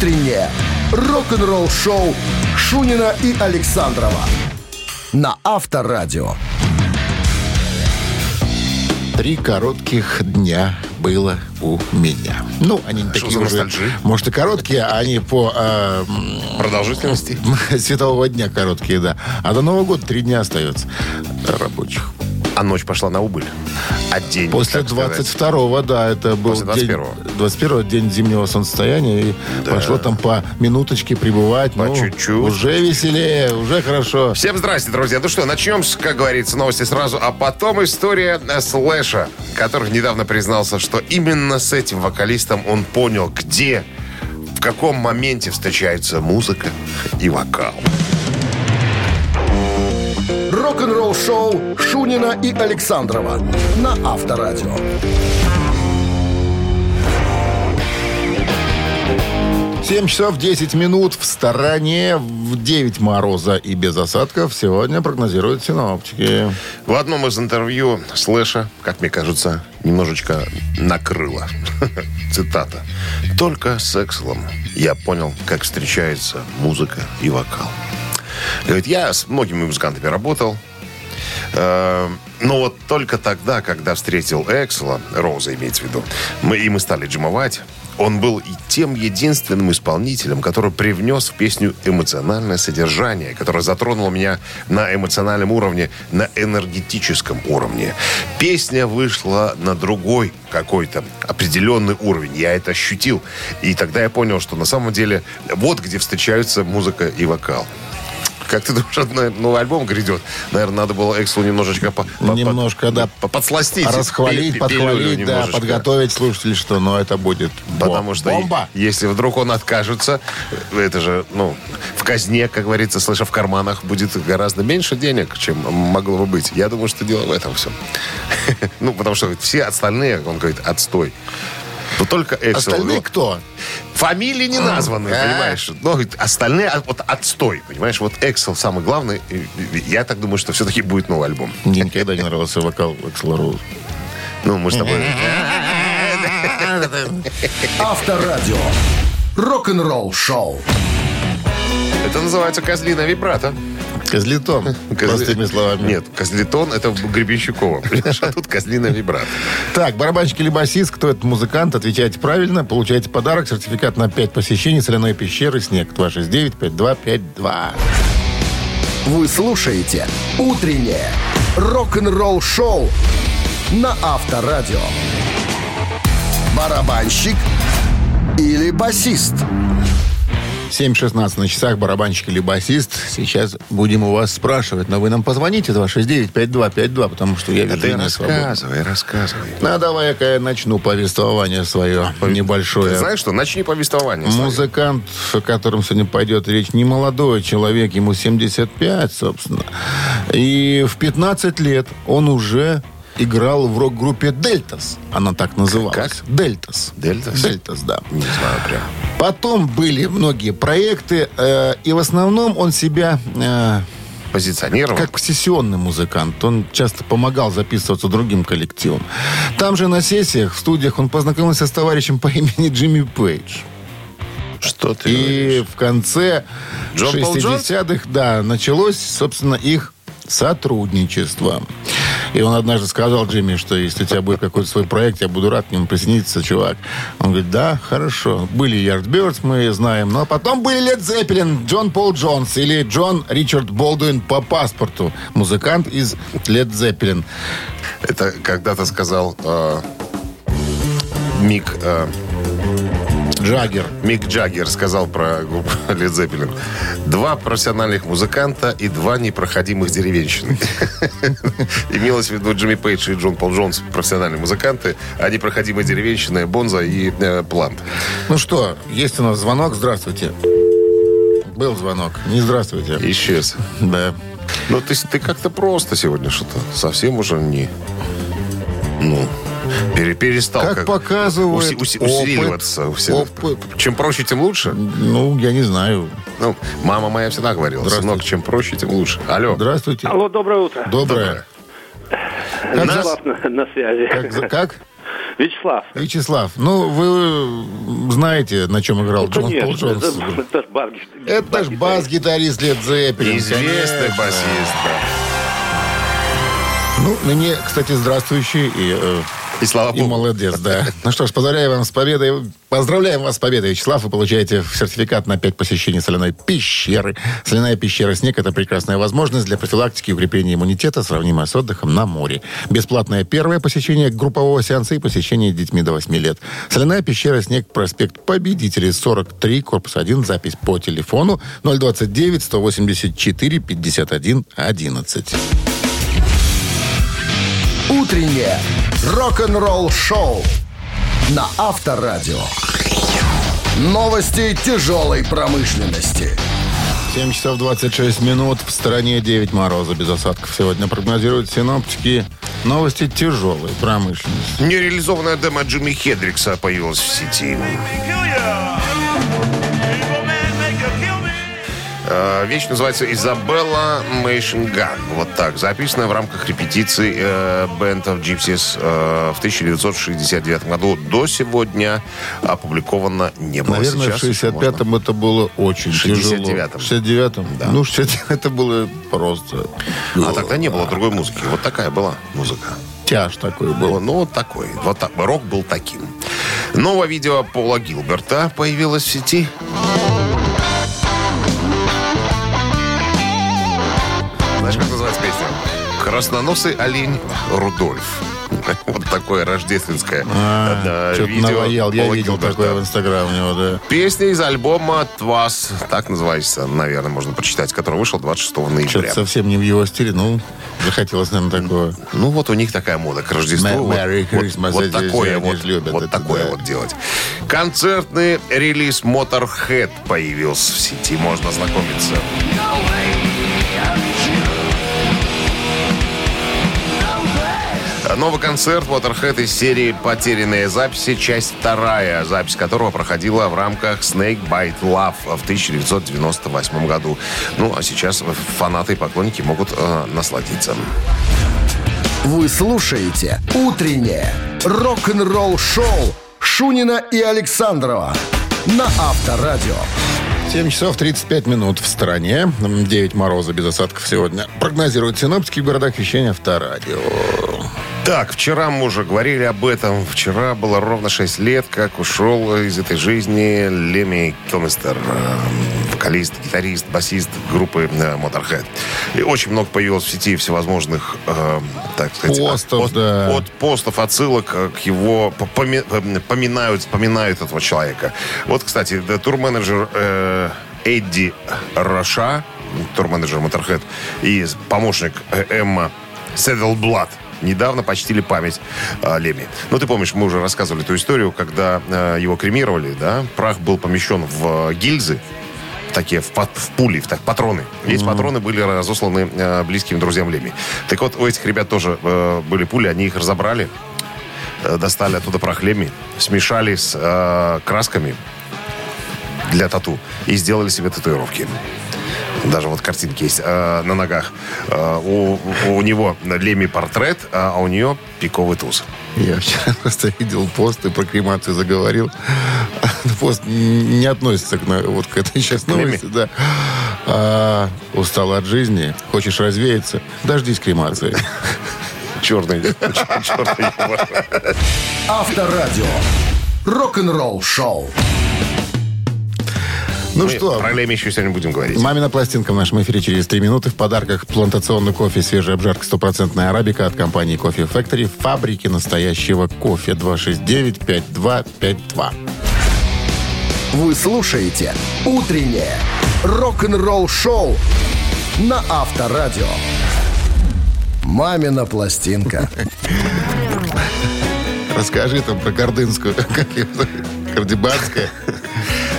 утреннее рок-н-ролл-шоу Шунина и Александрова на Авторадио. Три коротких дня было у меня. Ну, они не такие уже, может, и короткие, а они по э, Продолжительности? светового дня короткие, да. А до Нового года три дня остается рабочих. А ночь пошла на убыль. А день, После так сказать. 22-го, да, это был После день, 21-го. 21 день зимнего солнцестояния, и пошло там по минуточке прибывать. По ну, чуть-чуть. Уже веселее, уже хорошо. Всем здрасте, друзья. Ну что, начнем, с, как говорится, новости сразу, а потом история Слэша, который недавно признался, что именно с этим вокалистом он понял, где, в каком моменте встречаются музыка и вокал. Рок-н-ролл-шоу Шунина и Александрова на Авторадио. 7 часов 10 минут в стороне, в 9 мороза и без осадков сегодня прогнозируют синоптики. В одном из интервью Слэша, как мне кажется, немножечко накрыло. Цитата. «Только с Экселом я понял, как встречается музыка и вокал». Говорит, я с многими музыкантами работал, э, но вот только тогда, когда встретил Эксела, Роуза имеется в виду, мы, и мы стали джимовать, он был и тем единственным исполнителем, который привнес в песню эмоциональное содержание, которое затронуло меня на эмоциональном уровне, на энергетическом уровне. Песня вышла на другой какой-то определенный уровень. Я это ощутил. И тогда я понял, что на самом деле вот где встречаются музыка и вокал. Как ты думаешь, одно- новый альбом грядет? Наверное, надо было Эксу немножечко по, по- Немножко, по- да, по- подсластить. Расхвалить, Пи- подхвалить, да, подготовить слушателей, что, но это будет Потому что бомба. если вдруг он откажется, это же, ну, в казне, как говорится, слыша в карманах, будет гораздо меньше денег, чем могло бы быть. Я думаю, что дело в этом все. Ну, потому что все остальные, он говорит, отстой. Но только Эксел. Остальные ну, кто? Фамилии не названы, А. понимаешь? Но говорит, остальные, а, вот отстой, понимаешь? Вот Эксел самый главный. Я так думаю, что все-таки будет новый альбом. Мне никогда не нравился вокал Эксла Роуз. Ну, мы с тобой... Авторадио. Рок-н-ролл-шоу. Это называется козлиная вибрато. Козлетон, Козли- простыми словами. Нет, козлетон это Гребенщикова. А тут козлиная вибрато. Так, барабанщик или басист, кто этот музыкант, отвечайте правильно, получаете подарок, сертификат на 5 посещений соляной пещеры «Снег» 269-5252. Вы слушаете «Утреннее рок-н-ролл-шоу» на Авторадио. Барабанщик или басист? 7.16 на часах, барабанщик или басист. Сейчас будем у вас спрашивать, но вы нам позвоните 269-5252, потому что я вижу, Ты рассказывай, рассказывай. Ну, давай-ка я начну повествование свое небольшое. Ты знаешь что? Начни повествование. свое. Музыкант, о котором сегодня пойдет речь, не молодой человек, ему 75, собственно. И в 15 лет он уже играл в рок-группе «Дельтас». Она так называлась. Как? «Дельтас». Дельтас? «Дельтас», да. Не знаю прям. Потом были многие проекты, э, и в основном он себя э, Позиционировал. как сессионный музыкант. Он часто помогал записываться другим коллективам. Там же на сессиях, в студиях он познакомился с товарищем по имени Джимми Пейдж. Что ты И говоришь? в конце Джон Пол Джонс? 60-х, да, началось, собственно, их сотрудничество. И он однажды сказал Джимми, что если у тебя будет какой-то свой проект, я буду рад к нему присоединиться, чувак. Он говорит, да, хорошо. Были Yardbirds, мы знаем. Но потом были Лед Зеппелин, Джон Пол Джонс или Джон Ричард Болдуин по паспорту. Музыкант из Лед Зеппелин. Это когда-то сказал э, Мик, э, Джаггер. Мик Джаггер сказал про группу Led Zeppelin. Два профессиональных музыканта и два непроходимых деревенщины. Имелось в виду Джимми Пейдж и Джон Пол Джонс, профессиональные музыканты, а непроходимые деревенщины Бонза и э, Плант. Ну что, есть у нас звонок. Здравствуйте. Был звонок. Не здравствуйте. Исчез. Да. Ну, ты, ты как-то просто сегодня что-то. Совсем уже не... Ну, перестал. Как показывает уси- уси- опыт, усиливаться. Уси- опыт. Чем проще, тем лучше. Ну, я не знаю. Ну, мама моя всегда говорила, Здравствуйте. сынок, чем проще, тем лучше. Алло. Здравствуйте. Алло, доброе утро. Доброе. Как, Нас- за- Влад на, на связи. как как? Вячеслав. Вячеслав, ну, вы знаете, на чем играл Ну, Джон Пол Джонс? это, это ж бас, Это ж бас-гитарист Лед Зеппелин. Известный басист, да. Ну, ныне, кстати, здравствующий и, э, И слава и богу. молодец, да. Ну что ж, поздравляю вам с победой. Поздравляем вас с победой, Вячеслав. Вы получаете сертификат на 5 посещений соляной пещеры. Соляная пещера «Снег» — это прекрасная возможность для профилактики и укрепления иммунитета, сравнимая с отдыхом на море. Бесплатное первое посещение группового сеанса и посещение детьми до 8 лет. Соляная пещера «Снег», проспект Победителей, 43, корпус 1, запись по телефону 029-184-51-11. Утреннее рок-н-ролл-шоу на Авторадио. Новости тяжелой промышленности. 7 часов 26 минут. В стороне 9 мороза без осадков. Сегодня прогнозируют синоптики. Новости тяжелой промышленности. Нереализованная демо Джимми Хедрикса появилась в сети. Э, Вещь называется «Изабелла Мэйшн Ган». Вот так. Записанная в рамках репетиции э, Band of Gypsies э, в 1969 году. До сегодня опубликовано не было. Наверное, Сейчас в 65-м это было очень тяжело. 69-м. В 69-м? Да. Ну, 69 это было просто... А тогда не было другой музыки. Вот такая была музыка. Тяж такой был. Ну, вот такой. Вот так. Рок был таким. Новое видео Пола Гилберта появилось в сети. «Красноносый олень Рудольф». Вот такое рождественское А, да, что-то видео наваял. Я видел такое в Инстаграме у него, да. Песня из альбома «Твас», так называется, наверное, можно прочитать, который вышел 26 Что-то ноября. совсем не в его стиле. Ну, захотелось, наверное, такое. Ну, вот у них такая мода к Рождеству. Вот- такое вот, любят вот такое да. вот делать. Концертный релиз Motorhead появился в сети. Можно ознакомиться. Новый концерт Motorhead из серии «Потерянные записи», часть вторая, запись которого проходила в рамках Snake Bite Love в 1998 году. Ну, а сейчас фанаты и поклонники могут э, насладиться. Вы слушаете «Утреннее рок-н-ролл-шоу» Шунина и Александрова на Авторадио. 7 часов 35 минут в стороне. 9 мороза без осадков сегодня. Прогнозируют синоптики в городах вещания Авторадио. Так, вчера мы уже говорили об этом. Вчера было ровно 6 лет, как ушел из этой жизни Леми Килмистер, э, вокалист, гитарист, басист группы э, Motorhead. И очень много появилось в сети всевозможных, э, так сказать, Постов, от, да. от постов, отсылок к его по- поми- поминают, поминают этого человека. Вот, кстати, турменеджер э, Эдди Роша, турменеджер Motorhead, и помощник Эмма Седлблад недавно почтили память о Леме. Ну, ты помнишь, мы уже рассказывали эту историю, когда э, его кремировали, да, прах был помещен в э, гильзы, такие в, пат- в пули, в так, патроны. Эти патроны были разосланы э, близким друзьям Леми. Так вот, у этих ребят тоже э, были пули, они их разобрали, э, достали оттуда прах Леми, смешали с э, красками для тату и сделали себе татуировки. Даже вот картинки есть э, на ногах. Э, у, у него Леми портрет, а у нее пиковый туз. Я вчера просто видел пост и про кремацию заговорил. Пост не относится к, на- вот к этой сейчас Леми? новости, да. А, устал от жизни, хочешь развеяться, дождись кремации. Черный, черный. Авторадио. Рок-н-ролл-шоу. Ну Мы что, Про Леми еще сегодня будем говорить. Мамина пластинка в нашем эфире через три минуты. В подарках плантационный кофе, свежая обжарка, стопроцентная арабика от компании Кофе Factory, фабрики настоящего кофе 269-5252. Вы слушаете «Утреннее рок-н-ролл-шоу» на Авторадио. «Мамина пластинка». Расскажи там про Кардынскую, как ее? Кардебанская,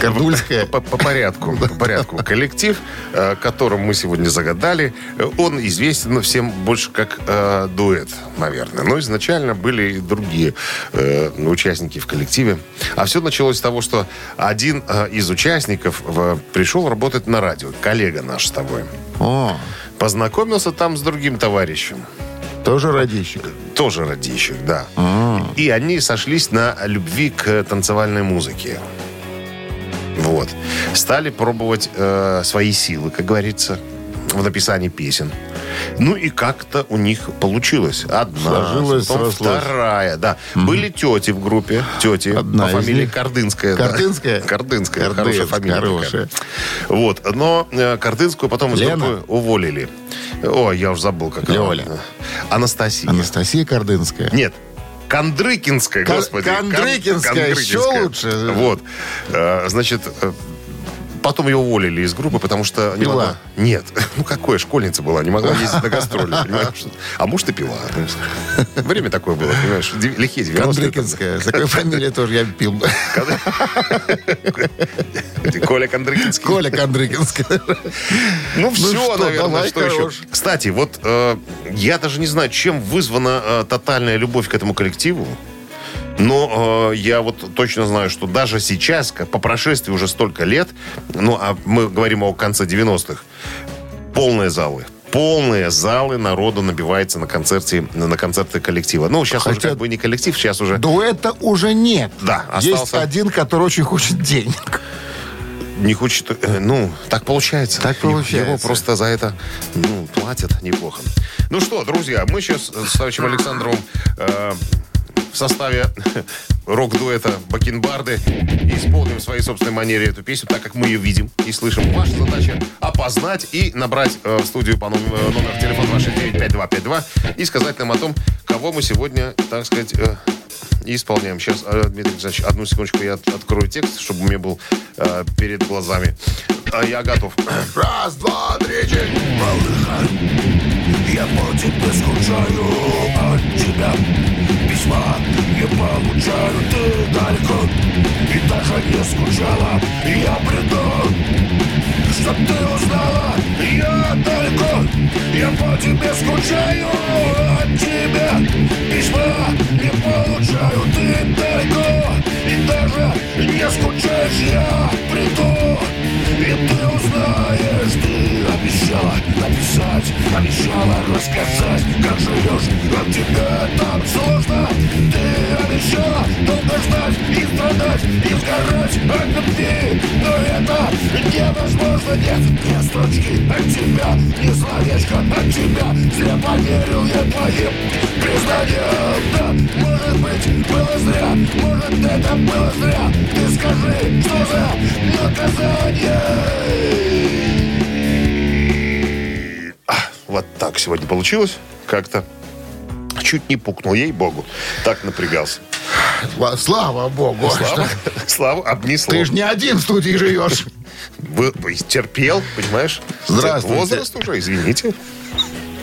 Кардульская. По, по порядку, по порядку. Коллектив, э, которым мы сегодня загадали, э, он известен всем больше как э, дуэт, наверное. Но изначально были и другие э, участники в коллективе. А все началось с того, что один э, из участников э, пришел работать на радио, коллега наш с тобой. О, Познакомился там с другим товарищем. Тоже радищик. Тоже радищик, да. И они сошлись на любви к танцевальной музыке. Вот. Стали пробовать э, свои силы, как говорится, в написании песен. Ну и как-то у них получилось. Одна, Сложилось, потом срослось. вторая, да. Были тети в группе, тети Одна по из фамилии них. Кардынская. да. Кардынская? Кардынская, хорошая Кардынская, фамилия. такая. хорошая. Вот, но э, Кардынскую потом из Лена? группы уволили. О, я уже забыл, как она. Лёля. Анастасия. Анастасия Кардынская. Нет, Кондрыкинская, Кон- господи. Кондрыкинская, Кон- еще лучше. Вот. Э, Значит, э, потом ее уволили из группы, потому что... не Пила. могла- Нет. Ну, какое, школьница была, не могла ездить на гастроли, понимаешь? А может, и пила. Время такое было, понимаешь? Лихие 90-е. Кондрыкинская. С такой фамилией тоже я пил. Коля Кондрыкинский. Коля Кондрыкинская. Ну, все, что, наверное, что еще. Кстати, вот э, я даже не знаю, чем вызвана э, тотальная любовь к этому коллективу. Но э, я вот точно знаю, что даже сейчас, по прошествии уже столько лет, ну, а мы говорим о конце 90-х, полные залы. Полные залы народу набивается на концерте, на концерты коллектива. Ну, сейчас уже Хотя- как бы не коллектив, сейчас уже Дуэта уже нет. Да, Есть остался- один, который очень хочет денег. не хочет... э, Ну, так получается. Так получается. Его просто за это ну, платят неплохо. Ну что, друзья, мы сейчас с товарищем Александровым э, в составе рок-дуэта Бакенбарды исполним в своей собственной манере эту песню, так как мы ее видим и слышим. Ваша задача опознать и набрать э, в студию по номеру, э, номер телефона 269-5252 и сказать нам о том, кого мы сегодня, так сказать, э, исполняем. Сейчас, э, Дмитрий Александрович, одну секундочку, я от- открою текст, чтобы у меня был э, перед глазами. А, я готов. Раз, два, три, четыре. Я по тебе скучаю от тебя Письма не получаю, ты далеко И даже не скучала, я приду Чтоб ты узнала, я далеко Я по тебе скучаю от тебя Письма не получаю, ты далеко И даже не скучаешь, я приду И ты узнаешь, ты обещала написать Обещала рассказать, как живешь От тебя так сложно. Ты обещала долго ждать и страдать И сгорать от любви. Но это невозможно, нет Ни строчки от тебя, ни словечко от тебя. Зря поверил я твоим признаниям. Да, может быть, было зря Может, это было зря. Ты скажи, что за наказание Вот так сегодня получилось. Как-то чуть не пукнул, ей-богу. Так напрягался. Ла- Слава богу. Слава, Слава обнесло. Ты же не один в студии живешь. Вы- вы терпел, понимаешь? Здравствуйте. Возраст уже, извините.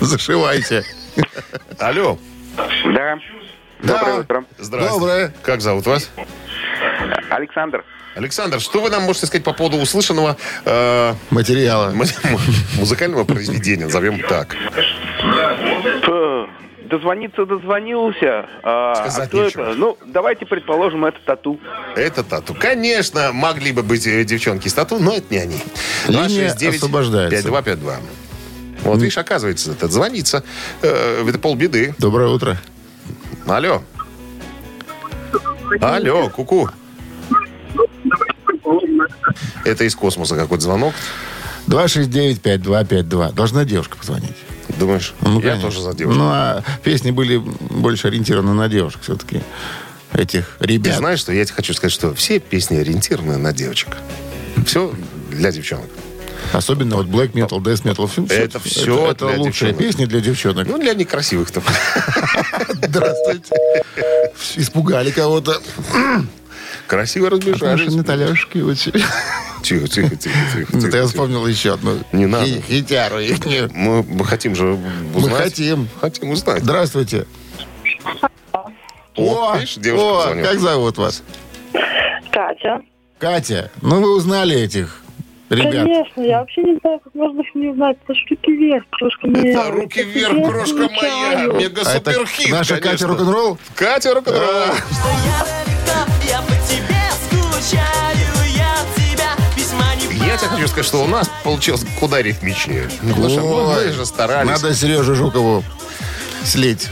Зашивайте. Алло. Да. Доброе утро. Здравствуйте. Доброе. Как зовут вас? Александр. Александр, что вы нам можете сказать по поводу услышанного э, Материала. му- музыкального произведения, назовем так? Фу, Дозвониться дозвонился. А, Сказать а кто это? Ну, давайте предположим, это тату. Это тату. Конечно, могли бы быть э, девчонки с тату, но это не они. Линия освобождается. 5252. Вот видишь, оказывается, это звонится. Э, это полбеды. Доброе утро. Алло. Алло, куку. Это из космоса какой-то звонок. 269-5252. Должна девушка позвонить. Думаешь? Ну, я конечно. тоже за девушку. Ну, а песни были больше ориентированы на девушек все-таки. Этих Ты ребят. знаешь, что я тебе хочу сказать, что все песни ориентированы на девочек. Все для девчонок. Особенно вот black metal, death metal. Всё- Это всё Это, для лучшие девчонок. песни для девчонок. Ну, для некрасивых только. Здравствуйте. Испугали кого-то. Красиво разбежались. Наталяшки очень. Тихо, тихо, тихо, тихо. Это я тихо. вспомнил еще одну. Не надо. хи- Хитяру. Мы, мы хотим же узнать. Мы хотим. Хотим узнать. Здравствуйте. О, видишь, девушка о, как зовут вас? Катя. Катя, ну вы узнали этих ребят. Конечно, я вообще не знаю, как можно их не узнать. Это ж руки вверх, крошка моя. Это руки вверх, Я крошка моя. Мега А это суперхит, наша Катя рок-н-ролл? Катя рок-н-ролл. Я по тебе скучаю, Я тебе хочу сказать, что у нас получилось куда ритмичнее. Что мы- же старались. Надо Сереже Жукову слить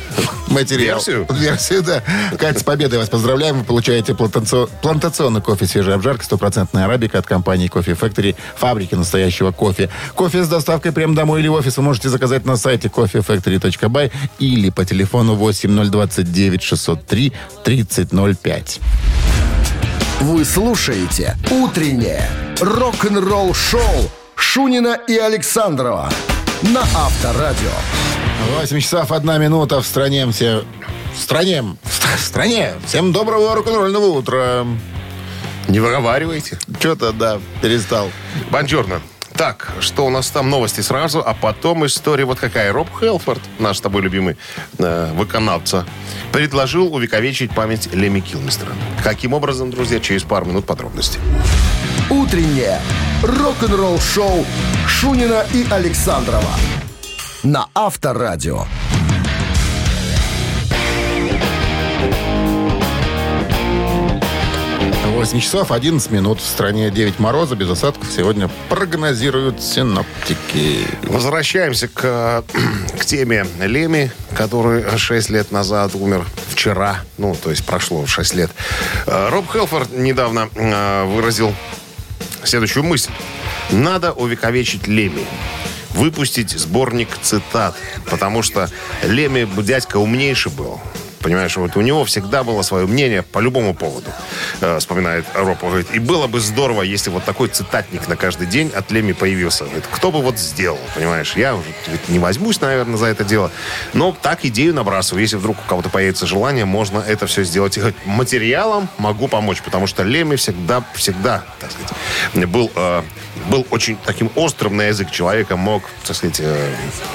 материал. Версию? Версию, да. Катя, с победой вас поздравляем. Вы получаете плантацион- плантационный кофе свежей обжарки, стопроцентная арабика от компании Кофе Factory, фабрики настоящего кофе. Кофе с доставкой прямо домой или в офис вы можете заказать на сайте coffeefactory.by или по телефону 8029 603 3005. Вы слушаете «Утреннее рок-н-ролл-шоу» Шунина и Александрова на Авторадио. 8 часов 1 минута в стране. Все... В стране. В стране. Всем доброго рок-н-ролльного утра. Не выговаривайте. Что-то, да, перестал. Бонжорно. Так, что у нас там новости сразу, а потом история вот какая. Роб Хелфорд, наш с тобой любимый э, выконавца, предложил увековечить память Леми Килмистера. Каким образом, друзья, через пару минут подробности. «Утреннее рок-н-ролл-шоу» Шунина и Александрова на Авторадио. 8 часов 11 минут. В стране 9 мороза, без осадков. Сегодня прогнозируют синоптики. Возвращаемся к, к теме Леми, который 6 лет назад умер вчера. Ну, то есть прошло 6 лет. Э, Роб Хелфорд недавно э, выразил следующую мысль. Надо увековечить Леми. Выпустить сборник цитат. Потому что Леми дядька умнейший был. Понимаешь, вот у него всегда было свое мнение по любому поводу, э, вспоминает Роб. Говорит, и было бы здорово, если вот такой цитатник на каждый день от Леми появился. Говорит, кто бы вот сделал, понимаешь? Я уже говорит, не возьмусь, наверное, за это дело. Но так идею набрасываю. Если вдруг у кого-то появится желание, можно это все сделать. И говорит, материалом могу помочь, потому что Леми всегда, всегда, так сказать, был, э, был очень таким острым на язык человека, мог, так сказать, э,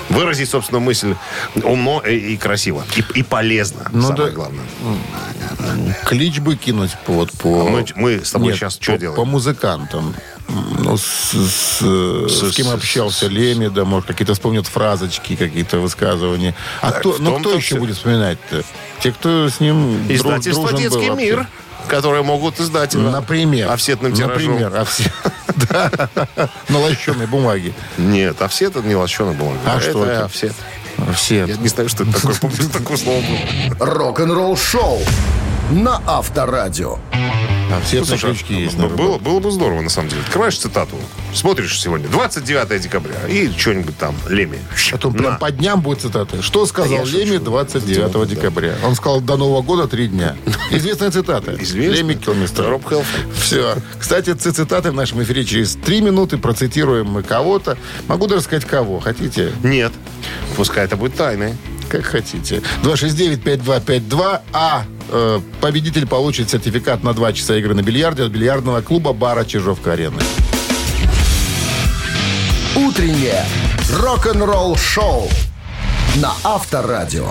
выразить собственную мысль умно и, и красиво. И, и полезно, Ну самое да. главное. Клич бы кинуть вот по... А мы- мы с тобой Нет, сейчас что по, делаем? По музыкантам. Ну, с, с- с С- кем общался с- Леми, да, может, какие-то вспомнят фразочки, какие-то высказывания. А Так, кто, ну, кто еще всё. будет вспоминать-то? Те, кто с ним Издательство был «Детский вообще. мир», которые могут издать Например. офсетным тиражом. Например, да, на лощеной бумаге. Нет, офсет это не лощеная бумага. А что это? офсет. Все. Я не знаю, что это такое. Помню, такое слово было. Рок-н-ролл-шоу на Авторадио. Все Слушай, крючки есть. ну, на было, было бы здорово, на самом деле. Открываешь цитату, смотришь сегодня, 29 декабря, и что-нибудь там, Леми. А то прям по дням будет цитата. Что сказал Леми шучу. 29 декабря? Он сказал, до Нового года три дня. Известная цитата. Известно. Леми Килмистер. Роб Хелфорд. Все. Кстати, цитаты в нашем эфире через три минуты. Процитируем мы кого-то. Могу даже сказать, кого. Хотите? Нет, пускай это будет тайной. Как хотите. 269-5252. А э, победитель получит сертификат на 2 часа игры на бильярде от бильярдного клуба бара Чижовка-Арены. Утреннее рок-н-ролл-шоу на Авторадио.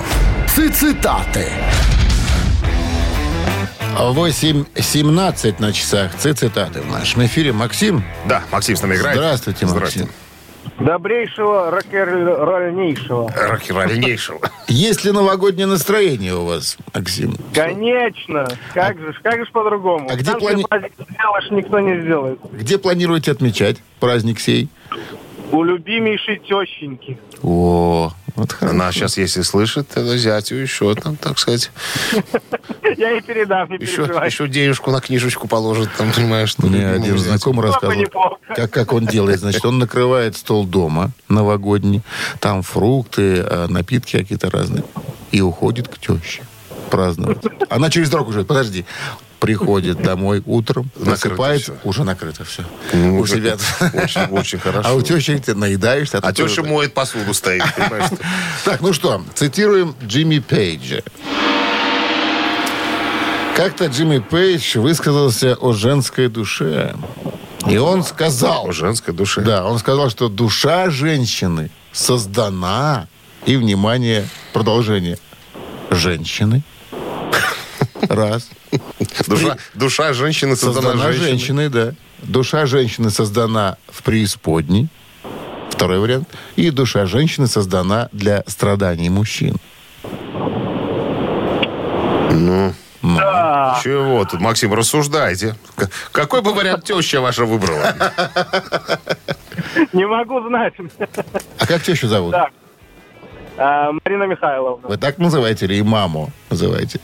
Цитаты. 8.17 на часах. Цитаты в нашем эфире. Максим, Да, Максим с нами играет. здравствуйте, Максим. Добрейшего, рок-н-ролльнейшего. Рок-н-ролльнейшего. Есть ли новогоднее настроение у вас, Максим? Конечно. Как же, как же по-другому? А где плани- сделаешь, никто не сделает. Где планируете отмечать праздник сей? У любимейшей тещеньки. О, вот хорошо. Она сейчас, если слышит, это зятю еще там, так сказать, Я ей передам, не еще, еще денежку на книжечку положит, там, понимаешь, что Мне один знакомый рассказывал, как, как он делает. Значит, он накрывает стол дома новогодний, там фрукты, э, напитки какие-то разные, и уходит к теще праздновать. Она через дорогу уже, подожди, приходит домой утром, всё. уже накрыто все. У себя. очень- хорошо. А у тещи ты наедаешься. А ты теща моет посуду стоит, понимаешь? Так, ну что, цитируем Джимми Пейджа. Как-то Джимми Пейдж высказался о женской душе. И он сказал... О женской душе. Да, он сказал, что душа женщины создана... И, внимание, продолжение. Женщины. Раз. Душа, душа женщины создана, Создана женщиной. женщиной, да. Душа женщины создана в преисподней. Второй вариант. И душа женщины создана для страданий мужчин. Ну, чего тут, Максим, рассуждайте. Какой бы вариант теща ваша выбрала? Не могу знать. А как тещу зовут? Так. А, Марина Михайловна. Вы так называете или и маму называете?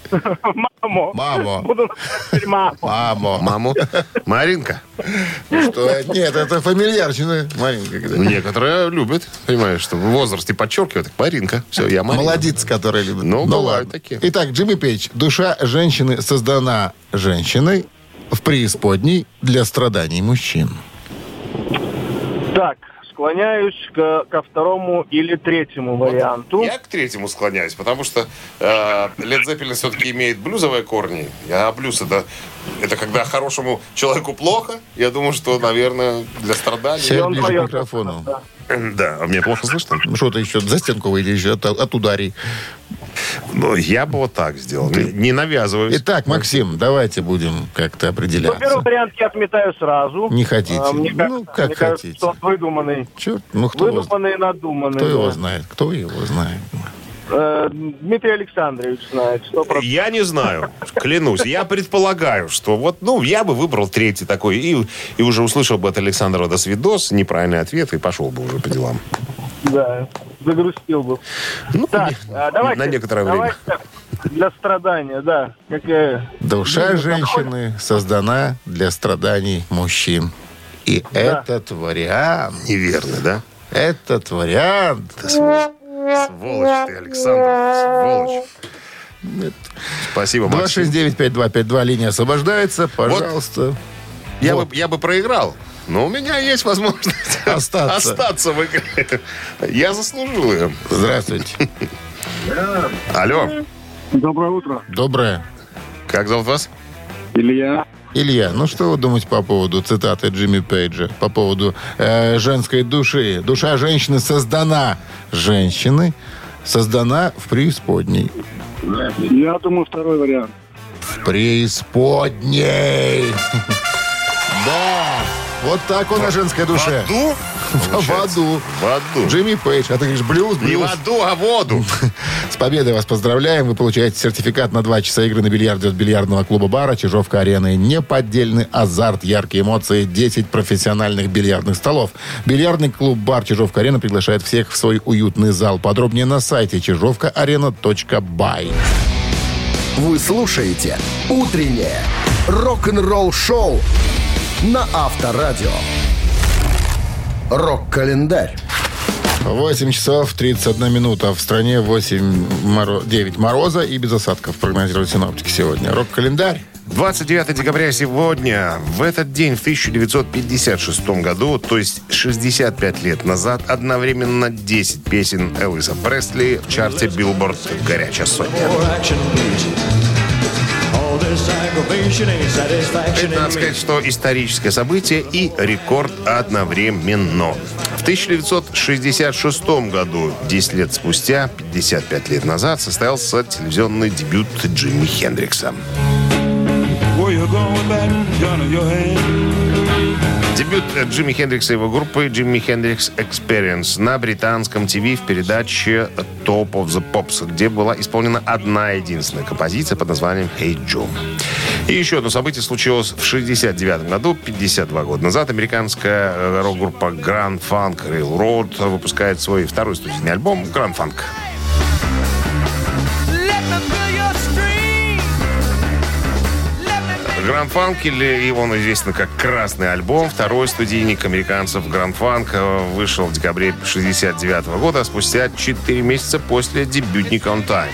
Мамо. Мамо. Буду маму. Мамо. Маму. Маринка. Что? Нет, это фамильярщина. Маринка. Ну, Некоторые любят, понимаешь, что возраст и подчеркивают. Маринка. Все, я Маринка. Молодец, который любит. Ну, бывают ладно. такие. Итак, Джимми Пейдж. Душа женщины создана женщиной в преисподней для страданий мужчин. Так, склоняюсь ко, ко второму или третьему варианту. Я к третьему склоняюсь, потому что э, Led Zeppelin все-таки имеет блюзовые корни. А блюз это, это когда хорошему человеку плохо. Я думаю, что, наверное, для страданий... Сядь ближе к микрофону. Да. Да, а мне плохо слышно? Ну, Что ты еще за стенку еще от, от ударей. Ну, я бы вот так сделал. Не, не навязываюсь. Итак, Максим, давайте будем как-то Ну, первый вариант я отметаю сразу. Не хотите? А, мне Ну, кажется, как мне кажется, хотите. что он выдуманный. Черт, ну кто, его, Выдуманный и надуманный. кто его да. знает? Кто его знает? Э, Дмитрий Александрович знает. Сто процентов. Я не знаю, клянусь. Я предполагаю, что вот, ну, я бы выбрал третий такой и, и уже услышал бы от Александра до свидос, неправильный ответ и пошел бы уже по делам. Да, загрустил бы. Ну, Так, не- а, давайте, на некоторое время. для страдания, да. Как, э, Душа Ну, женщины создана для страданий мужчин. И Да. этот вариант, Неверно, да? этот вариант... Сволочь ты, Александр, сволочь. Спасибо, Максим. 269-5252, линия освобождается. Пожалуйста. Я, Вот. бы, я бы проиграл, но у меня есть возможность Остаться. остаться в игре. Я заслужил ее. Здравствуйте. Алло, Доброе утро. Доброе. как зовут вас? Илья. Илья, ну что вы думаете по поводу цитаты Джимми Пейджа? По поводу э, женской души. Душа женщины создана женщиной, создана в преисподней. Я думаю, второй вариант. В преисподней. Да, вот так он о женской душе. аду? В аду. В аду. Джимми Пейдж, а ты говоришь блюз, Не в блюз. аду, а в воду. С победой вас поздравляем. Вы получаете сертификат на 2 часа игры на бильярде от бильярдного клуба бара Чижовка арены. Неподдельный азарт, яркие эмоции, 10 профессиональных бильярдных столов. Бильярдный клуб бар Чижовка арена приглашает всех в свой уютный зал. Подробнее на сайте чижовкаарена.бай. Вы слушаете «Утреннее рок-н-ролл-шоу» на Авторадио. Рок-календарь. 8 часов 31 минута. В стране 8 моро... 9 мороза и без осадков прогнозируют синоптики сегодня. Рок-календарь. 29 декабря сегодня, в этот день, в 1956 году, то есть 65 лет назад, одновременно 10 песен Элвиса Пресли в чарте Билборд «Горячая сотня». Это, надо сказать, что историческое событие и рекорд одновременно. В 1966 году, 10 лет спустя, 55 лет назад, состоялся телевизионный дебют Джимми Хендрикса. Дебют Джимми Хендрикса и его группы Джимми Хендрикс Experience на британском ТВ в передаче Top of the Pops, где была исполнена одна единственная композиция под названием Hey Joe. И еще одно событие случилось в 69 году, 52 года назад. Американская э, рок-группа Grand Funk Railroad выпускает свой второй студийный альбом Grand Funk. Гранд Фанк, или он известен как «Красный альбом», второй студийник американцев Гранд Фанк э, вышел в декабре 69 года, спустя 4 месяца после дебютника On Time.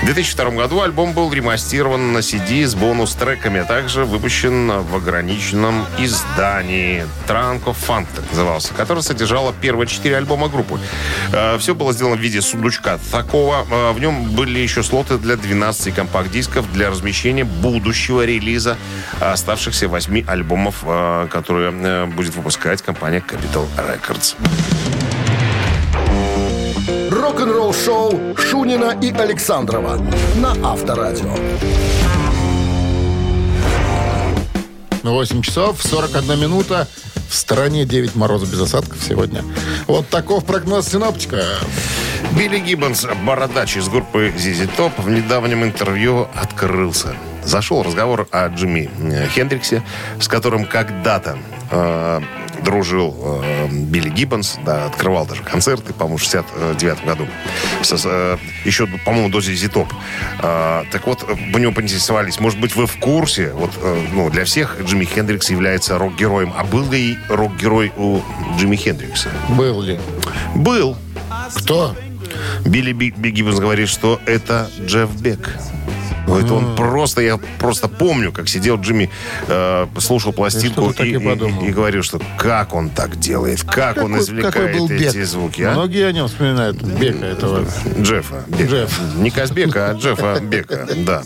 В 2002 году альбом был ремастирован на CD с бонус-треками, а также выпущен в ограниченном издании Trunk of Funk, так назывался, который содержало первые четыре альбома группы. Э, Все было сделано в виде сундучка такого. Э, В нем были еще слоты для 12 компакт-дисков для размещения будущего релиза оставшихся восьми альбомов, э, которые э, будет выпускать компания Capital Records. Рок-н-ролл-шоу Шунина и Александрова на Авторадио. 8 часов 41 минута. В стране 9 морозов без осадков сегодня. Вот таков прогноз синоптика. Билли Гиббонс, бородач из группы ZZ Top, в недавнем интервью открылся. Зашел разговор о Джимми э, Хендриксе, с которым когда-то э, дружил э, Билли Гиббонс, да, открывал даже концерты, по-моему, в 69 году. Со- э, еще, по-моему, до ZZ Top. Э, так вот, у него поинтересовались, может быть, вы в курсе, вот, э, ну, для всех Джимми Хендрикс является рок-героем, а был ли рок-герой у Джимми Хендрикса? Был ли? Был. Кто? Билли Би- Би Гиббонс говорит, что это Джефф Бек. Это он просто, я просто помню, как сидел Джимми, э, слушал пластинку и, и и- и говорил, что как он так делает, как он Какой- извлекает был эти Бек? звуки. а? Многие о нем вспоминают. Бека этого. Джеффа. Бека. Джефф. Не Казбека, а Джеффа Бека, да.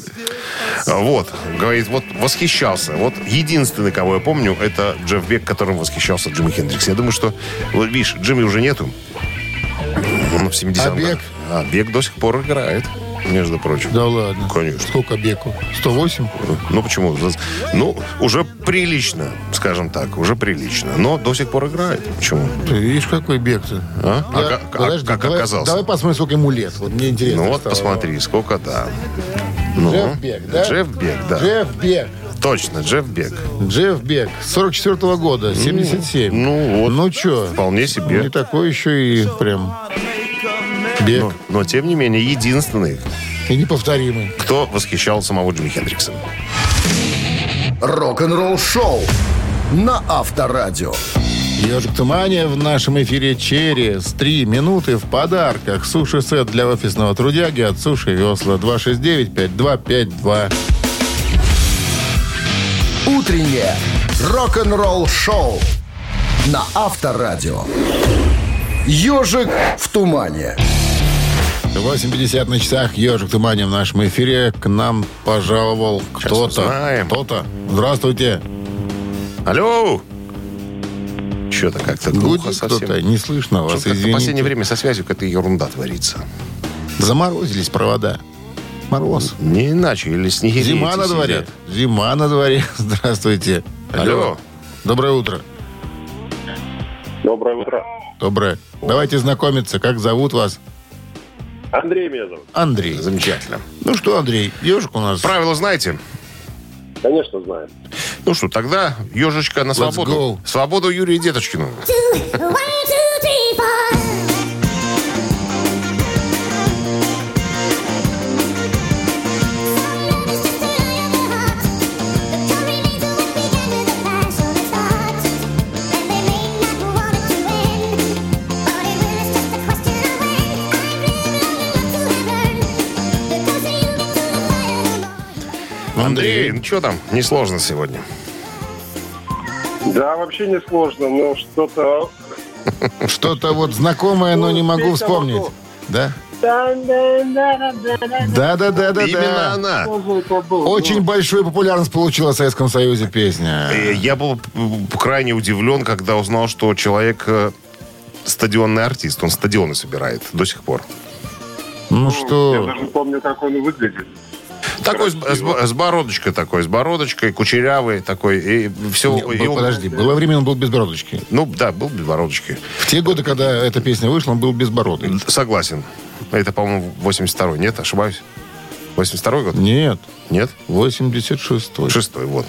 Вот, говорит, вот восхищался. Вот единственный, кого я помню, это Джефф Бек, которым восхищался Джимми Хендрикс. Я думаю, что, вот видишь, Джимми уже нету. Он в 70 А Бек? А Бек до сих пор играет, между прочим. Да ладно. Конечно. Сколько Беку? 108? Ну, почему? Ну, уже прилично, скажем так, уже прилично. Но до сих пор играет. Почему? Ты видишь, какой Бек-то? А? А Я- как- а подожди, как давай- оказался? Давай посмотрим, сколько ему лет. Вот мне интересно. Ну вот, стало. посмотри, сколько, да. Ну, Джефф Бек, да? Джефф Бек, да. Джефф Бек. Точно, Джефф Бек. Джефф Бек. 44 года, 77. ну вот. Ну что? Вполне себе. Не такой еще и прям Бек. Но, но, тем не менее, единственный, И неповторимый. кто восхищал самого Джимми Хендрикса. Рок-н-ролл шоу на Авторадио. Ежик Тумания в нашем эфире через три минуты в подарках. Суши-сет для офисного трудяги от Суши Весла 269-5252. Утреннее рок-н-ролл шоу на Авторадио. Ежик в тумане. 8.50 на часах. Ежик Тумания в нашем эфире. К нам пожаловал кто-то. Кто-то. Здравствуйте. Алло! Что-то как-то глухо совсем. кто-то. Не слышно вас, в последнее время со связью какая-то ерунда творится. Заморозились провода. Мороз. Не иначе, или снегири Зима на дворе. сидят. Зима на дворе. Здравствуйте. Алло. Доброе утро. Доброе утро. Доброе. Давайте знакомиться. Как зовут вас? Андрей меня зовут. Андрей. Замечательно. Ну что, Андрей, ежик у нас. Правила знаете? Конечно, знаю. Ну что, тогда ежечка на свободу. go. Свободу Юрию Деточкину. Андрей, ну что там? Несложно сегодня. Да, вообще не сложно, но что-то... Что-то вот знакомое, но не могу вспомнить. «Вокруг». Да? Да-да-да-да-да. Именно она. Очень большую популярность получила в Советском Союзе песня. Э, Я был крайне удивлен, когда узнал, что человек э, стадионный артист. Он стадионы собирает до сих пор. Ну Я что, даже помню, как он выглядит. Такой с, с- с бородочкой такой, с бородочкой, кучерявый такой. И все, не, был- подожди, было время, он был без бородочки. Ну, да, был без бородочки. В те годы, когда эта песня вышла, он был безбородый. Согласен. Это, по-моему, 82-й. Нет, ошибаюсь? 82-й год? Нет, Нет? 86-й. Шестой, вот.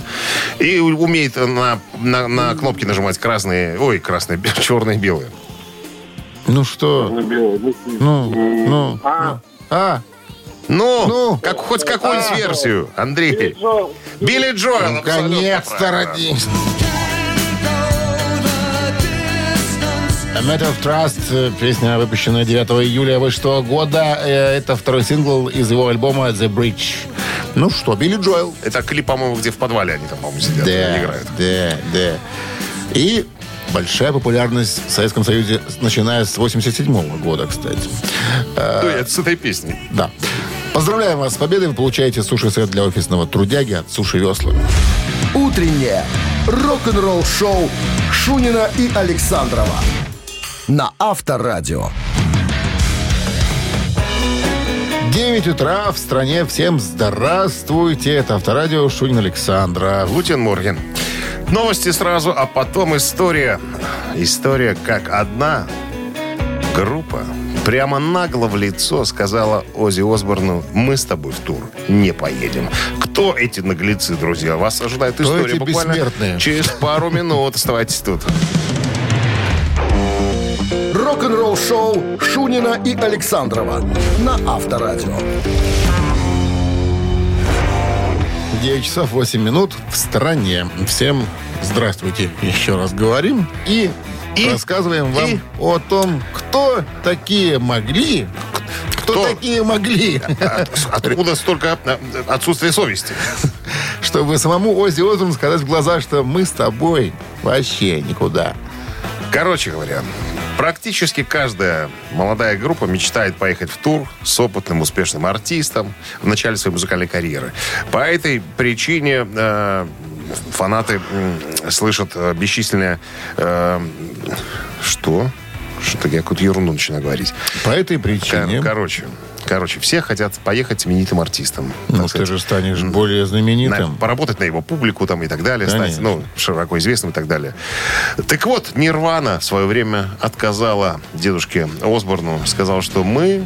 И умеет на, на, на кнопки нажимать красные, ой, красные, черные, белые. Ну что, Белый, ну, ну, ну, А. а, Ну, Ну. как, хоть какую-нибудь версию, Андрей. Билли Джоэл. абсолютно наконец-то правильно. родился. A Matter of Trust, э, песня, выпущенная 9 июля 86 года. Э, Это второй сингл из его альбома The Bridge. Ну что, Билли Джоэл. Это клип, по-моему, где в подвале они там, по-моему, сидят, Да, играют. да, да. И большая популярность в Советском Союзе, начиная с 87 года, кстати. Ну, это с этой песней. Да. Поздравляем вас с победой. Вы получаете суши-сет для офисного трудяги от Суши Весла. Утреннее рок-н-ролл-шоу Шунина и Александрова на Авторадио. 9 утра в стране. Всем здравствуйте. Это Авторадио Шунин Александра. Guten Morgen. Новости сразу, а потом история. История, как одна группа прямо нагло в лицо сказала Оззи Осборну, мы с тобой в тур не поедем. Кто эти наглецы, друзья? Вас ожидает история эти буквально бессмертные? через пару минут. Оставайтесь тут. Рок-н-ролл шоу Шунина и Александрова на Авторадио. 9 часов 8 минут в стране. Всем здравствуйте. Еще раз говорим. И, рассказываем вам и. о том, кто такие могли... Кто, Кто? такие могли, От- Откуда столько э, отсутствия совести? чтобы самому Ози Осборну сказать в глаза, что мы с тобой вообще никуда. Короче говоря, практически каждая молодая группа мечтает поехать в тур с опытным, успешным артистом в начале своей музыкальной карьеры. По этой причине э, фанаты м, слышат э, бесчисленные... э, что? Что-то я какую-то ерунду начинаю говорить. По этой причине... Короче, короче, все хотят поехать именитым артистом. Ну, ты сказать. же станешь более на- знаменитым. поработать на его публику там и так далее, стать, Конечно. ну, широко известным и так далее. Так вот, Нирвана в свое время отказала дедушке Осборну, сказал, что мы,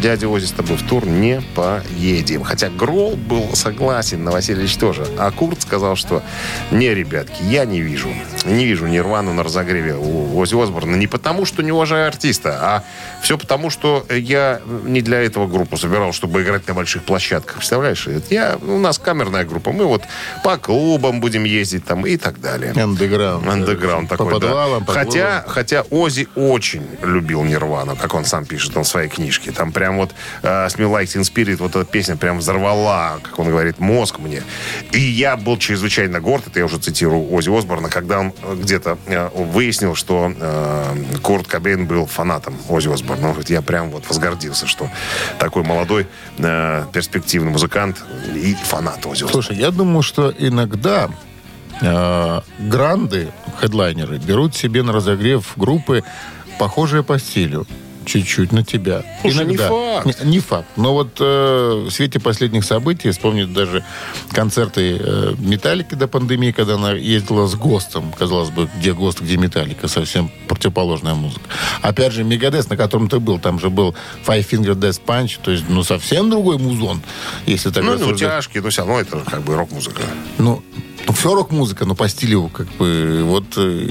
дядя Ози, с тобой в тур не поедем. Хотя Гролл был согласен, Новосельевич тоже. А Курт сказал, что не, ребятки, я не вижу. Не вижу Нирвану на разогреве у Ози Осборна. Не потому, что не уважаю артиста, а все потому, что я не для этого группу собирал, чтобы играть на больших площадках. Представляешь? Я, у нас камерная группа. Мы вот по клубам будем ездить там и так далее. Андеграунд. Андеграунд По такой, да. подвалам, по Хотя, хотя Ози очень любил Нирвану, как он сам пишет он в своей книжке. Там прям вот э, Smell Like Teen Spirit, вот эта песня прям взорвала, как он говорит, мозг мне. И я был чрезвычайно горд, это я уже цитирую Ози Осборна, когда он э, где-то э, выяснил, что э, Курт Кобейн был фанатом Ози Осборна. Он говорит, я прям вот возгордился, что такой молодой, э, перспективный музыкант и фанат Ози Осборна. Слушай, я думаю, что иногда э, гранды, хедлайнеры, берут себе на разогрев группы, похожие по стилю. Чуть-чуть на тебя. Слушай, не факт. Не, не факт. Но вот э, в свете последних событий, вспомнить даже концерты э, Металлики до пандемии, когда она ездила с ГОСТом. Казалось бы, где ГОСТ, где Металлика. Совсем противоположная музыка. Опять же, Мегадес, на котором ты был, там же был Five Finger Death Punch. То есть, ну, совсем другой музон, если так Ну, ну, рассуждать. тяжкий, но все равно это как бы рок-музыка. Ну, все рок-музыка, но по стилю, как бы, вот... э,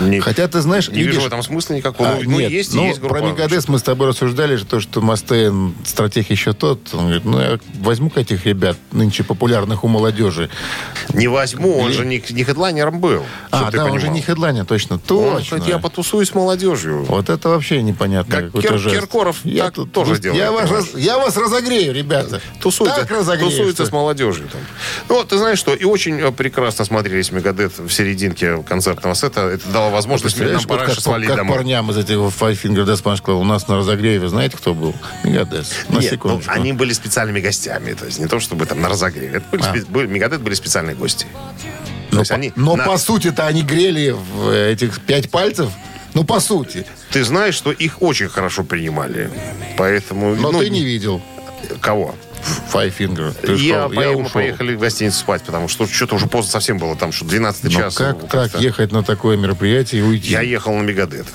Не- Хотя, ты знаешь, Не вижу видишь, в этом смысла никакого. а, ну, ну, нет, есть ну, есть группа. про Мегадес мы с тобой рассуждали же, то, что Мастейн стратег еще тот. Он говорит, ну, я возьму-ка этих ребят, нынче популярных у молодежи. Не возьму, он же не, не хедлайнером был. А, да, он же не хедлайнер, точно, Он точно. говорит, я потусуюсь с молодежью. Вот это вообще непонятно. Как Кир- жест. Киркоров так тоже делает, Я вас, раз- я вас разогрею, ребята. Тусуется, тусуется что- с молодежью. Там. Ну, вот, ты знаешь что, и очень э, прекрасно смотрелись Мегадет в серединке концертного сета. Это дало возможность нам пораньше как, свалить как домой. парням из этих Five Finger Death Punch Club у нас на разогреве, знаете, кто был? Мегадес. На Нет, ну, они были специальными гостями. То есть не то, чтобы там на разогреве. Это были, А. спе- были- Мегадет были специальные гости. Но, по, они но на- по сути-то они грели в этих пять пальцев. Ну, по сути. Ты знаешь, что их очень хорошо принимали. Поэтому... Но ну, ты не видел Кого? Five Finger. Ты я, шел, поехал- мы ушел. поехали в гостиницу спать, потому что что-то уже поздно совсем было, там что 12 Но час. как ну, так ехать на такое мероприятие и уйти? Я ехал на Мегадет.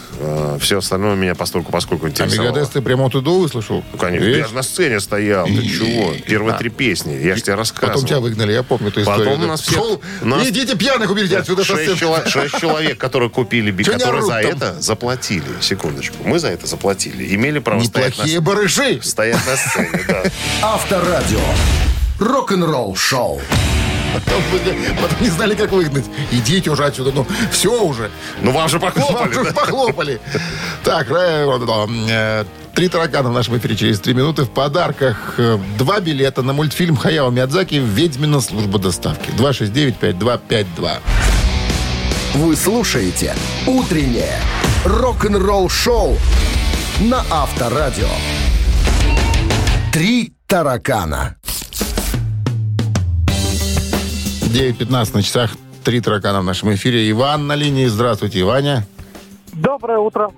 Все остальное меня постольку поскольку а интересовало. Мегадес ты прямо оттуда услышал? Ну, конечно. Видишь? Я же на сцене стоял. Ты чего? Первые А. три песни. Я же тебе рассказывал. Потом тебя выгнали, я помню эту Потом историю. нас всех- Шел, нас- идите пьяных уберите отсюда Шесть, чело- шесть человек, которые купили, которые за это заплатили. Секундочку. Мы за это заплатили. Имели право стоять Неплохие на, барыши. стоять на сцене. Да. Авторадио. Рок-н-ролл шоу. Потом, не знали, как выгнать. Идите уже отсюда. Ну, все уже. Ну, вам же Вам похлопали. же да? похлопали. Так, э, э, три таракана в нашем эфире через три минуты. В подарках э, два билета на мультфильм Хаяо Миядзаки «Ведьмина служба доставки». 269-5252. Вы слушаете «Утреннее рок-н-ролл шоу» на Авторадио. Три таракана. 9.15 на часах. Три таракана в нашем эфире. Иван на линии. Здравствуйте, Ваня. Доброе утро.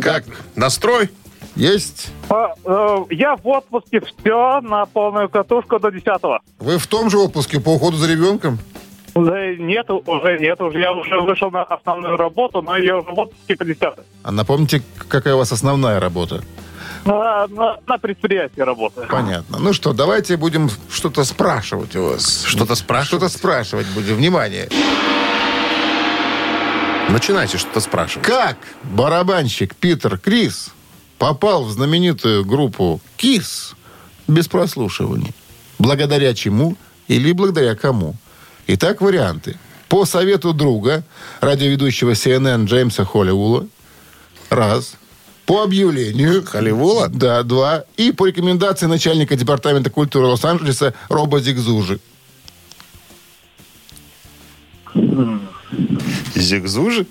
Как? Настрой? Есть? А, э, я в отпуске, все на полную катушку до 10 Вы в том же отпуске по уходу за ребенком? Уже нет, уже нет, уже я уже вышел на основную работу, но я уже в отпуске по 10 А напомните, какая у вас основная работа? На, на, на предприятии работаю. Понятно. Ну что, давайте будем что-то спрашивать у вас. Что-то спрашивать? Что-то спрашивать будем. Внимание. Начинайте что-то спрашивать. Как барабанщик Питер Крис попал в знаменитую группу Кис без прослушиваний? Благодаря чему или благодаря кому? Итак, варианты. По совету друга, радиоведущего CNN Джеймса Холливула. Раз. По объявлению. Холливула? Да, два. И по рекомендации начальника департамента культуры Лос-Анджелеса Роба Зигзужи. Зигзужи?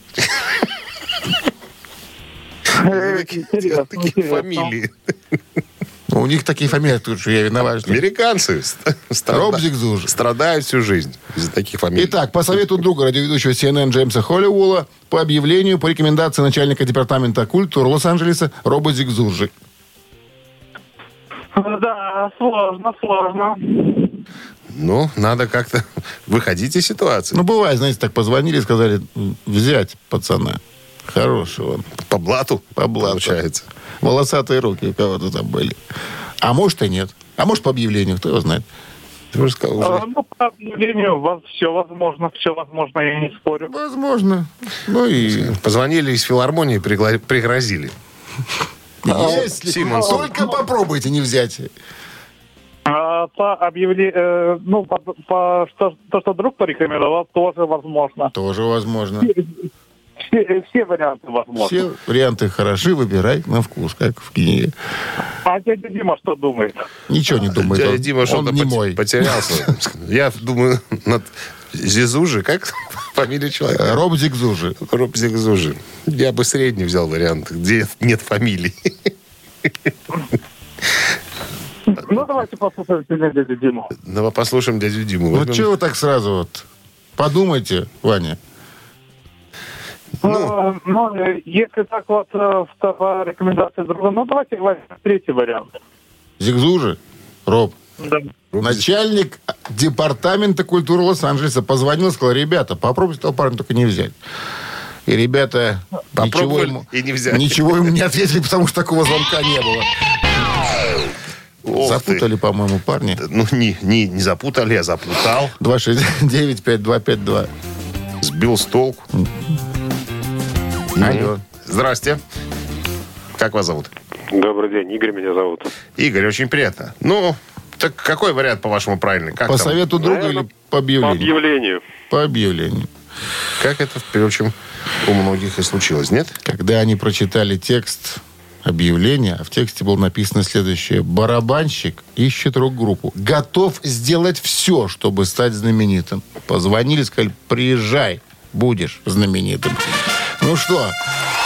Такие интересно. фамилии. Ну, У них такие фамилии, тут же я виноват. что- Американцы ст- страда- страдают всю жизнь из-за таких фамилий. Итак, по совету друга радиоведущего CNN Джеймса Холливула, по объявлению, по рекомендации начальника департамента культуры Лос-Анджелеса Роба Зигзужи. Да, сложно, сложно. Ну, надо как-то выходить из ситуации. Ну, бывает, знаете, так позвонили и сказали, «М, взять пацана. Хорошего. по блату, По блату. получается. Волосатые руки у кого-то там были. А может и нет. А может по объявлению, кто его знает. Ты уже сказал, А, уже. Ну, по объявлению, все возможно, все возможно, я не спорю. Возможно. Ну и... Позвонили из филармонии, пригла- пригрозили. Если Симонс. только попробуйте не взять. А, по объявлению, ну, по, по- что, то, что друг порекомендовал, тоже возможно. Тоже возможно. Все, все варианты возможны. Все варианты хороши, выбирай на вкус, как в книге. А дядя Дима что думает? Ничего не думает. Дядя он, Дима он что-то не мой. потерялся. Я думаю, над Зизужи, как фамилия человека? Роб Зигзужи. Роб Зигзужи. Я бы средний взял вариант, где нет фамилий. Ну, давайте послушаем сегодня дядю Диму. Давай послушаем дядю Диму. Ну, вы так сразу вот? Подумайте, Ваня. Ну, ну, если так вот э, в- по рекомендации друга, ну, давайте возьмем третий вариант. Зигзужи, Роб. Да. Начальник департамента культуры Лос-Анджелеса позвонил, сказал, ребята, попробуйте того парня только не взять. И ребята ничего ему, и не взяли. ничего ему не ответили, потому что такого звонка не было. Ох ты. Запутали, по-моему, парни. Ну, не, не, не запутали, а запутал. 269-5252. Сбил с толку. Алло. Здрасте. Как вас зовут? Добрый день, Игорь меня зовут. Игорь, очень приятно. Ну, так какой вариант, по-вашему, правильный? Как, По там? совету друга Наверное, или по По объявлению? объявлению. По объявлению. как это, впрочем, у многих и случилось, нет? Когда они прочитали текст объявления, а в тексте было написано следующее. Барабанщик ищет рок-группу. Готов сделать все, чтобы стать знаменитым. Позвонили, сказали, приезжай, будешь знаменитым. Ну что,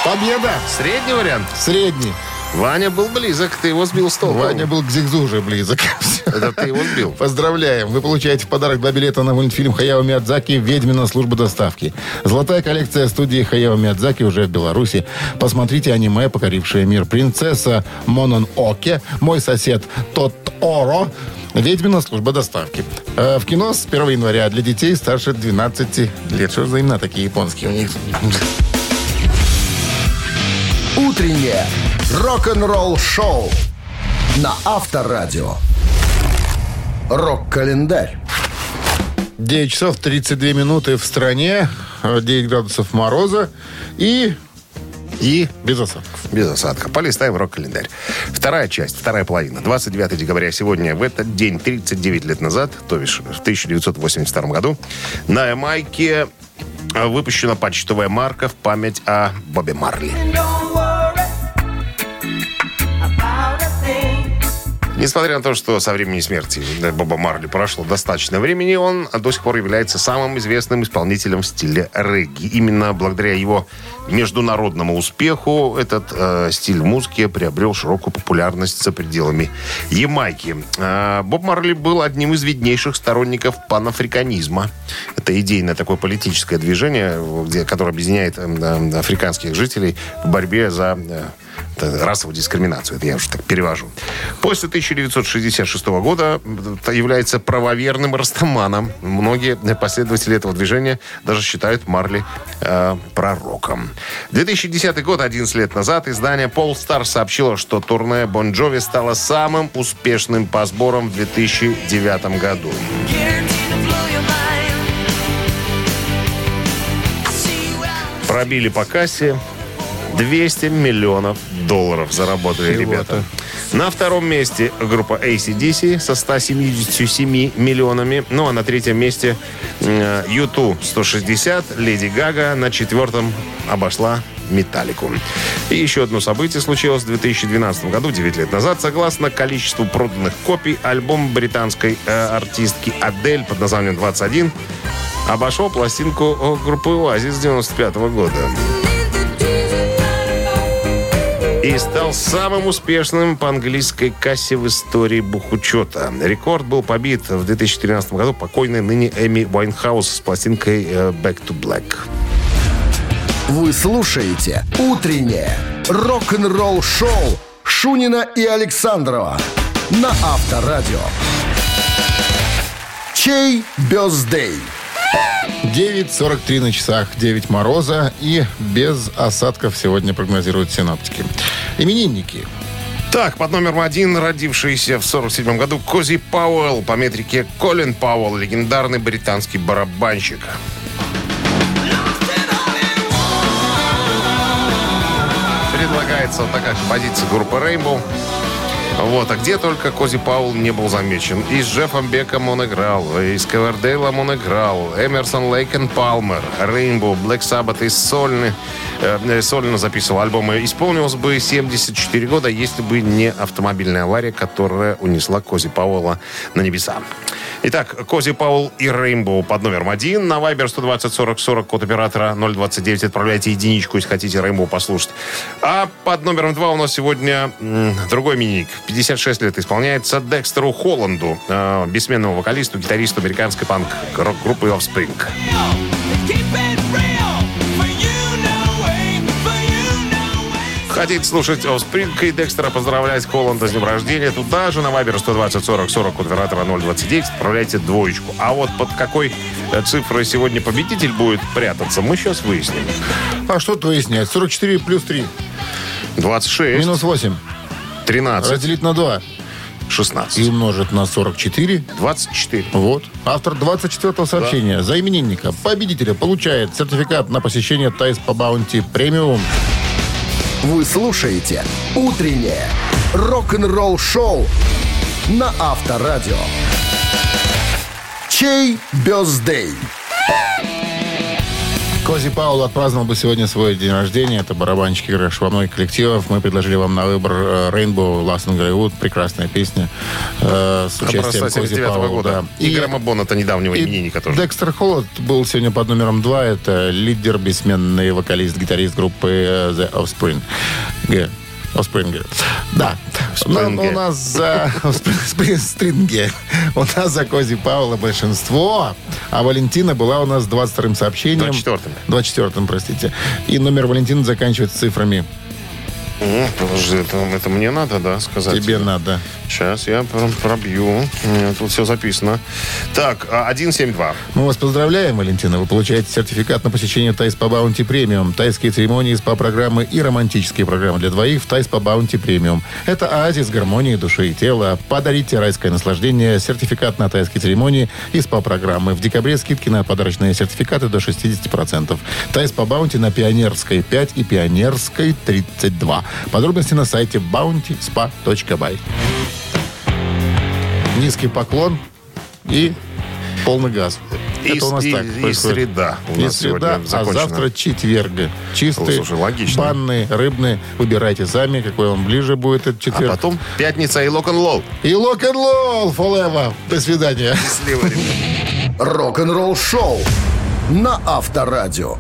победа! Средний вариант. Средний. Ваня был близок, ты его сбил с толку. Ваня был к Зигзу уже близок. Это ты его сбил. Поздравляем! Вы получаете в подарок два билета на мультфильм Хаяо Миядзаки «Ведьмина служба доставки». Золотая коллекция студии Хаяо Миядзаки уже в Беларуси. Посмотрите аниме, покорившее мир. «Принцесса Монон Оке», «Мой сосед Тоторо», «Ведьмина служба доставки». Э, В кино с 1 января для детей старше 12 лет. Что за имена такие японские у них? Утреннее рок-н-ролл-шоу на Авторадио. Рок-календарь. 9 часов 32 минуты в стране, э, 9 градусов мороза и, и без осадков. Без осадка. Полистаем рок-календарь. Вторая часть, вторая половина. 29 декабря сегодня, в этот день, 39 лет назад, то бишь в 1982 году, на Ямайке э, выпущена почтовая марка в память о Бобе Марли. Несмотря на то, что со времени смерти Боба Марли прошло достаточно времени, он до сих пор является самым известным исполнителем в стиле регги. Именно благодаря его международному успеху этот э, стиль музыки приобрел широкую популярность за пределами Ямайки. Э, Боб Марли был одним из виднейших сторонников панафриканизма. Это идейное такое политическое движение, где, которое объединяет э, э, африканских жителей в борьбе за э, это расовую дискриминацию. Это я уже так перевожу. После 1966 года является правоверным растаманом. Многие последователи этого движения даже считают Марли э, пророком. 2010 год, 11 лет назад, издание Polestar сообщило, что турне Бон Джови стало самым успешным по сборам в 2009 году. Пробили по кассе 200 миллионов долларов заработали Всего-то. ребята. На втором месте группа ACDC со 177 миллионами. Ну а на третьем месте э, U2 160, Леди Гага на четвертом обошла Металлику. И еще одно событие случилось в 2012 году, 9 лет назад. Согласно количеству проданных копий, альбом британской э, артистки Адель под названием «21» обошел пластинку э, группы «Оазис» 95 года и стал самым успешным по английской кассе в истории бухучета. Рекорд был побит в 2013 году покойной ныне Эми Уайнхаус с пластинкой э, «Back to Black». Вы слушаете «Утреннее рок-н-ролл-шоу» Шунина и Александрова на Авторадио. Чей бездей? 9.43 на часах, 9 мороза и без осадков сегодня прогнозируют синоптики. Именинники. Так, под номером один, родившийся в 47 году Кози Пауэлл, по метрике Колин Пауэлл, легендарный британский барабанщик. Предлагается вот такая композиция группы Rainbow. Вот, а где только Кози Пауэлл не был замечен. И с Джеффом Беком он играл, и с Ковердейлом он играл, Emerson, Lake and Palmer, Rainbow, Black Sabbath и сольно, э, сольно записывал альбомы. Исполнилось бы 74 года, если бы не автомобильная авария, которая унесла Кози Пауэлла на небеса. Итак, Кози Пауэлл и Rainbow под номером один. На Вайбер 120 40 40 код оператора 029 отправляйте единичку, если хотите Rainbow послушать. А под номером два у нас сегодня другой миник. 56 лет исполняется Декстеру Холланду, э, бессменному вокалисту, гитаристу американской панк-рок-группы Offspring. Хотите слушать Offspring и Декстера поздравлять Холланда с днем рождения? Туда же на Вайбер 120 40 40 от оператора 029 отправляйте двоечку. А вот под какой э, цифрой сегодня победитель будет прятаться, мы сейчас выясним. А что тут выяснять? 44 плюс 3. 26, Минус 8. 13, Разделить на 2. 16, И умножить на 44. 24. Вот. Автор 24-го сообщения за именинника победителя получает сертификат на посещение Тайс по Баунти Премиум. Вы слушаете «Утреннее рок-н-ролл-шоу» на Авторадио. Чей бездей? Кози Паул отпраздновал бы сегодня свой день рождения. Это барабанщик, играешь во многих коллективов. Мы предложили вам на выбор э, Rainbow Last and Hollywood. Прекрасная песня э, с участием Образца Кози 79 Пауэлла. года. да. И Грэма Боннета недавнего и именинника тоже. Декстер Холланд был сегодня под номером два. Это лидер, бессменный вокалист, гитарист группы э, The Offspring. Г. Offspring. Да. Offspring. Но у нас за Offspring. У нас за Кози Пауэлла большинство, а Валентина была у нас с 22-м сообщением. 24-м. 24-м, простите. И номер Валентины заканчивается цифрами. М, Подожди, это, это мне надо, да, сказать? Тебе надо. Сейчас я про- пробью. У меня тут все записано. Так, а, 172. Мы вас поздравляем, Валентина. Вы получаете сертификат на посещение Thai Spa Bounty Premium, тайские церемонии, СПА-программы и романтические программы для двоих в Thai Spa Bounty Premium. Это оазис гармонии души и тела. Подарите райское наслаждение, сертификат на тайские церемонии и СПА-программы. В декабре скидки на подарочные сертификаты до 60%. Thai Spa Bounty на Пионерской 5 и Пионерской 32. Подробности на сайте bountyspa.by. Низкий поклон и полный газ. И, Это у нас и- так и среда у И нас среда, а завтра четверг. Чистый, Слушай, логично. банный, рыбный. Выбирайте сами, какой вам ближе будет этот А четверг. потом пятница и лок-н-лол. И лок-н-лол forever. До свидания. Счастливо, ребята. Рок-н-ролл-шоу на Авторадио.